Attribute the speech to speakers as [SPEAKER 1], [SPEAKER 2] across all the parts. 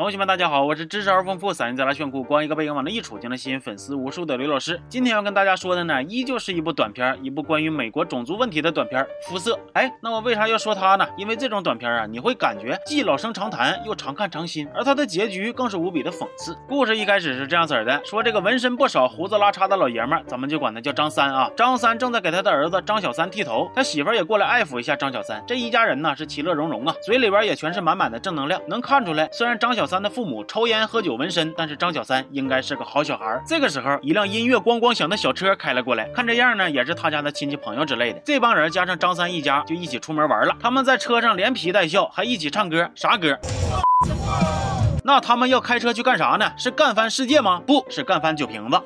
[SPEAKER 1] 同学们，大家好，我是知识而丰富、嗓音再来炫酷、光一个背影往那一杵就能吸引粉丝无数的刘老师。今天要跟大家说的呢，依旧是一部短片，一部关于美国种族问题的短片《肤色》。哎，那我为啥要说它呢？因为这种短片啊，你会感觉既老生常谈，又常看常新，而它的结局更是无比的讽刺。故事一开始是这样子的：说这个纹身不少、胡子拉碴的老爷们儿，咱们就管他叫张三啊。张三正在给他的儿子张小三剃头，他媳妇儿也过来爱抚一下张小三。这一家人呢是其乐融融啊，嘴里边也全是满满的正能量。能看出来，虽然张小三的父母抽烟喝酒纹身，但是张小三应该是个好小孩。这个时候，一辆音乐咣咣响的小车开了过来，看这样呢，也是他家的亲戚朋友之类的。这帮人加上张三一家，就一起出门玩了。他们在车上连皮带笑，还一起唱歌，啥歌？那他们要开车去干啥呢？是干翻世界吗？不是干翻酒瓶子。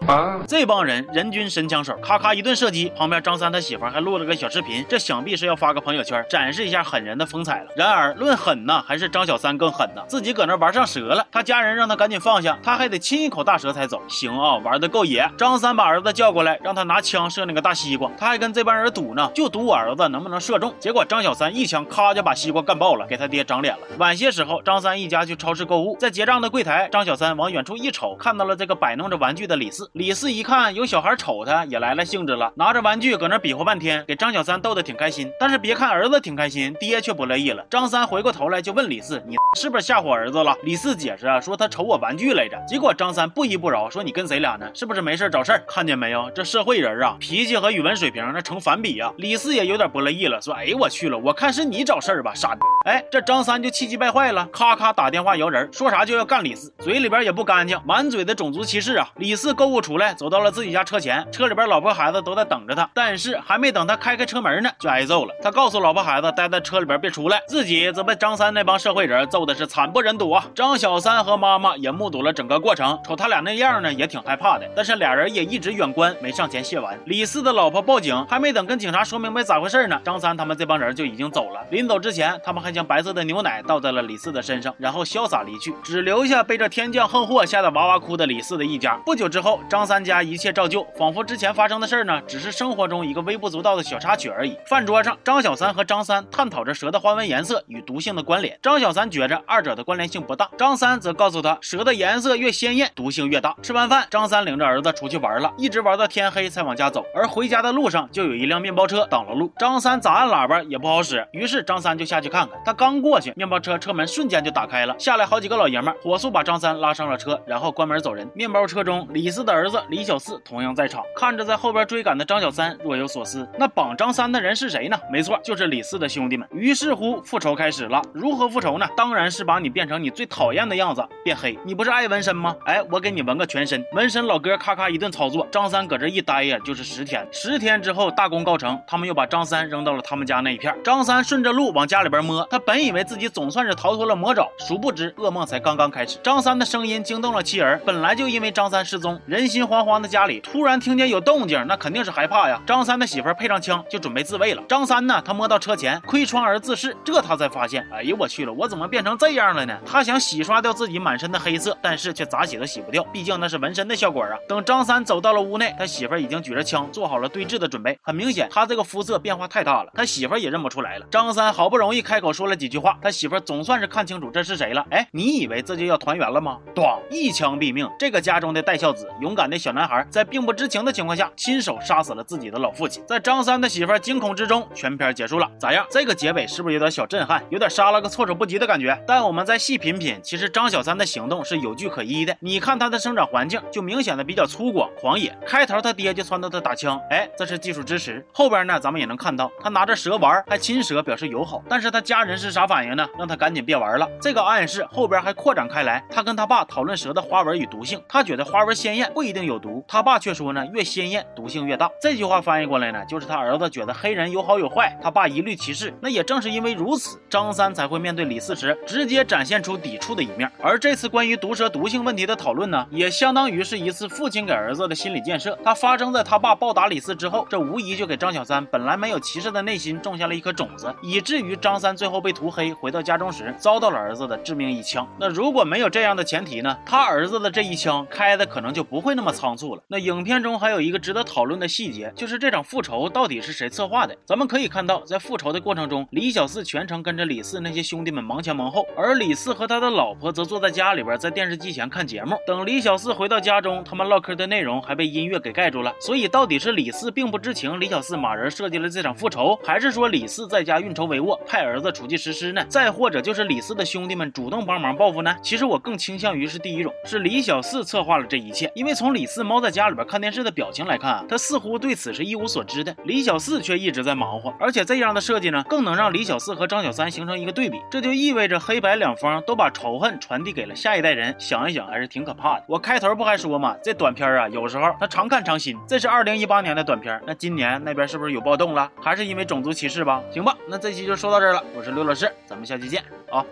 [SPEAKER 1] 这帮人人均神枪手，咔咔一顿射击。旁边张三他媳妇还录了个小视频，这想必是要发个朋友圈，展示一下狠人的风采了。然而论狠呢，还是张小三更狠呢，自己搁那玩上蛇了。他家人让他赶紧放下，他还得亲一口大蛇才走。行啊，玩的够野。张三把儿子叫过来，让他拿枪射那个大西瓜。他还跟这帮人赌呢，就赌我儿子能不能射中。结果张小三一枪咔就把西瓜干爆了，给他爹长脸了。晚些时候，张三一家去超市购物，在结账的柜台，张小三往远处一瞅，看到了这个摆弄着玩具的李四。李四一看有小孩瞅他，也来了兴致了，拿着玩具搁那比划半天，给张小三逗得挺开心。但是别看儿子挺开心，爹却不乐意了。张三回过头来就问李四：“你是不是吓唬儿子了？”李四解释啊，说他瞅我玩具来着。结果张三不依不饶，说：“你跟谁俩呢？是不是没事找事儿？看见没有，这社会人啊，脾气和语文水平那成反比呀。”李四也有点不乐意了，说：“哎我去了，我看是你找事儿吧，傻逼！”哎，这张三就气急败坏了，咔咔打电话摇人，说啥啥就要干李四，嘴里边也不干净，满嘴的种族歧视啊！李四购物出来，走到了自己家车前，车里边老婆孩子都在等着他，但是还没等他开开车门呢，就挨揍了。他告诉老婆孩子待在车里边别出来，自己则被张三那帮社会人揍的是惨不忍睹啊！张小三和妈妈也目睹了整个过程，瞅他俩那样呢，也挺害怕的，但是俩人也一直远观，没上前谢完。李四的老婆报警，还没等跟警察说明白咋回事呢，张三他们这帮人就已经走了。临走之前，他们还将白色的牛奶倒在了李四的身上，然后潇洒离去，只留下被这天降横祸吓得哇哇哭的李四的一家。不久之后，张三家一切照旧，仿佛之前发生的事儿呢，只是生活中一个微不足道的小插曲而已。饭桌上，张小三和张三探讨着蛇的花纹颜色与毒性的关联。张小三觉着二者的关联性不大，张三则告诉他，蛇的颜色越鲜艳，毒性越大。吃完饭，张三领着儿子出去玩了，一直玩到天黑才往家走。而回家的路上，就有一辆面包车挡了路，张三咋按喇叭也不好使，于是张三就下去看看。他刚过去，面包车车门瞬间就打开了，下来好几个老爷爷们儿，火速把张三拉上了车，然后关门走人。面包车中，李四的儿子李小四同样在场，看着在后边追赶的张小三，若有所思。那绑张三的人是谁呢？没错，就是李四的兄弟们。于是乎，复仇开始了。如何复仇呢？当然是把你变成你最讨厌的样子，变黑。你不是爱纹身吗？哎，我给你纹个全身。纹身老哥咔咔一顿操作，张三搁这一待呀，就是十天。十天之后，大功告成，他们又把张三扔到了他们家那一片。张三顺着路往家里边摸，他本以为自己总算是逃脱了魔爪，殊不知噩梦才刚刚开始。张三的声音惊动了妻儿，本来就因为张三失踪，人心惶惶的家里突然听见有动静，那肯定是害怕呀。张三的媳妇配上枪就准备自卫了。张三呢，他摸到车前，窥窗而自视，这他才发现，哎呦我去了，我怎么变成这样了呢？他想洗刷掉自己满身的黑色，但是却咋洗都洗不掉，毕竟那是纹身的效果啊。等张三走到了屋内，他媳妇已经举着枪做好了对峙的准备。很明显，他这个肤色变化太大了，他媳妇也认不出来了。张三好不容易开口说了几句话，他媳妇总算是看清楚这是谁了。哎，你以为这就要团圆了吗？咣，一枪毙命。这个家中的带孝子，勇敢的小男孩，在并不知情的情况下，亲手杀死了自己的老父亲。在张三的媳妇惊恐之中，全片结束了。咋样？这个结尾是不是有点小震撼？有点杀了个措手不及的感觉？但我们再细品品，其实张小三的行动是有据可依的。你看他的生长环境，就明显的比较粗犷狂野。开头他爹就撺掇他打枪，哎，这是技术支持。后边呢，咱们也能看到他拿着蛇玩，还亲蛇表示友好。但是他家人是啥反应呢？让他赶紧别玩了。这个暗示后边还扩展开来，他跟他爸讨论蛇的花纹与毒性。他觉得花纹鲜艳不一定有毒，他爸却说呢，越鲜艳毒性越大。这句话翻译过来呢，就是他儿子觉得黑人有好有坏，他爸一律歧视。那也正是因为如此，张三才会面对李四时直接展现出抵触的一面。而这次关于毒蛇毒性问题的讨论呢，也相当于是一次父亲给儿子的心理建设。它发生在他爸暴打李四之后，这无疑就给张小三本来没有歧视的内心种下了一颗种子，以至于张三最后被涂黑，回到家中时遭到了儿子的致命一枪。那如果没有这样的前提呢，他儿子的这一枪开的可能就不会那么仓促了。那影片中还有一个值得讨论的细节，就是这场复仇到底是谁策划的？咱们可以看到，在复仇的过程中，李小四全程跟着李四那些兄弟们忙前忙后，而李四和他的老婆则坐在家里边，在电视机前看节目。等李小四回到家中，他们唠嗑的内容还被音乐给盖住了。所以到底是李四并不知情，李小四马人设计了这场复仇，还是说李四在家运筹帷幄，派儿子出去实施呢？再或者就是李四的兄弟们主动帮忙报复呢？其实我更倾向于是第一种，是李小四策划了这一切。因为从李四猫在家里边看电视的表情来看啊，他似乎对此是一无所知的。李小四却一直在忙活，而且这样的设计呢，更能让李小四和张小三形成一个对比。这就意味着黑白两方都把仇恨传递给了下一代人。想一想还是挺可怕的。我开头不还说嘛，这短片啊，有时候他常看常新。这是二零一八年的短片，那今年那边是不是有暴动了？还是因为种族歧视吧？行吧，那这期就说到这儿了。我是刘老师，咱们下期见啊。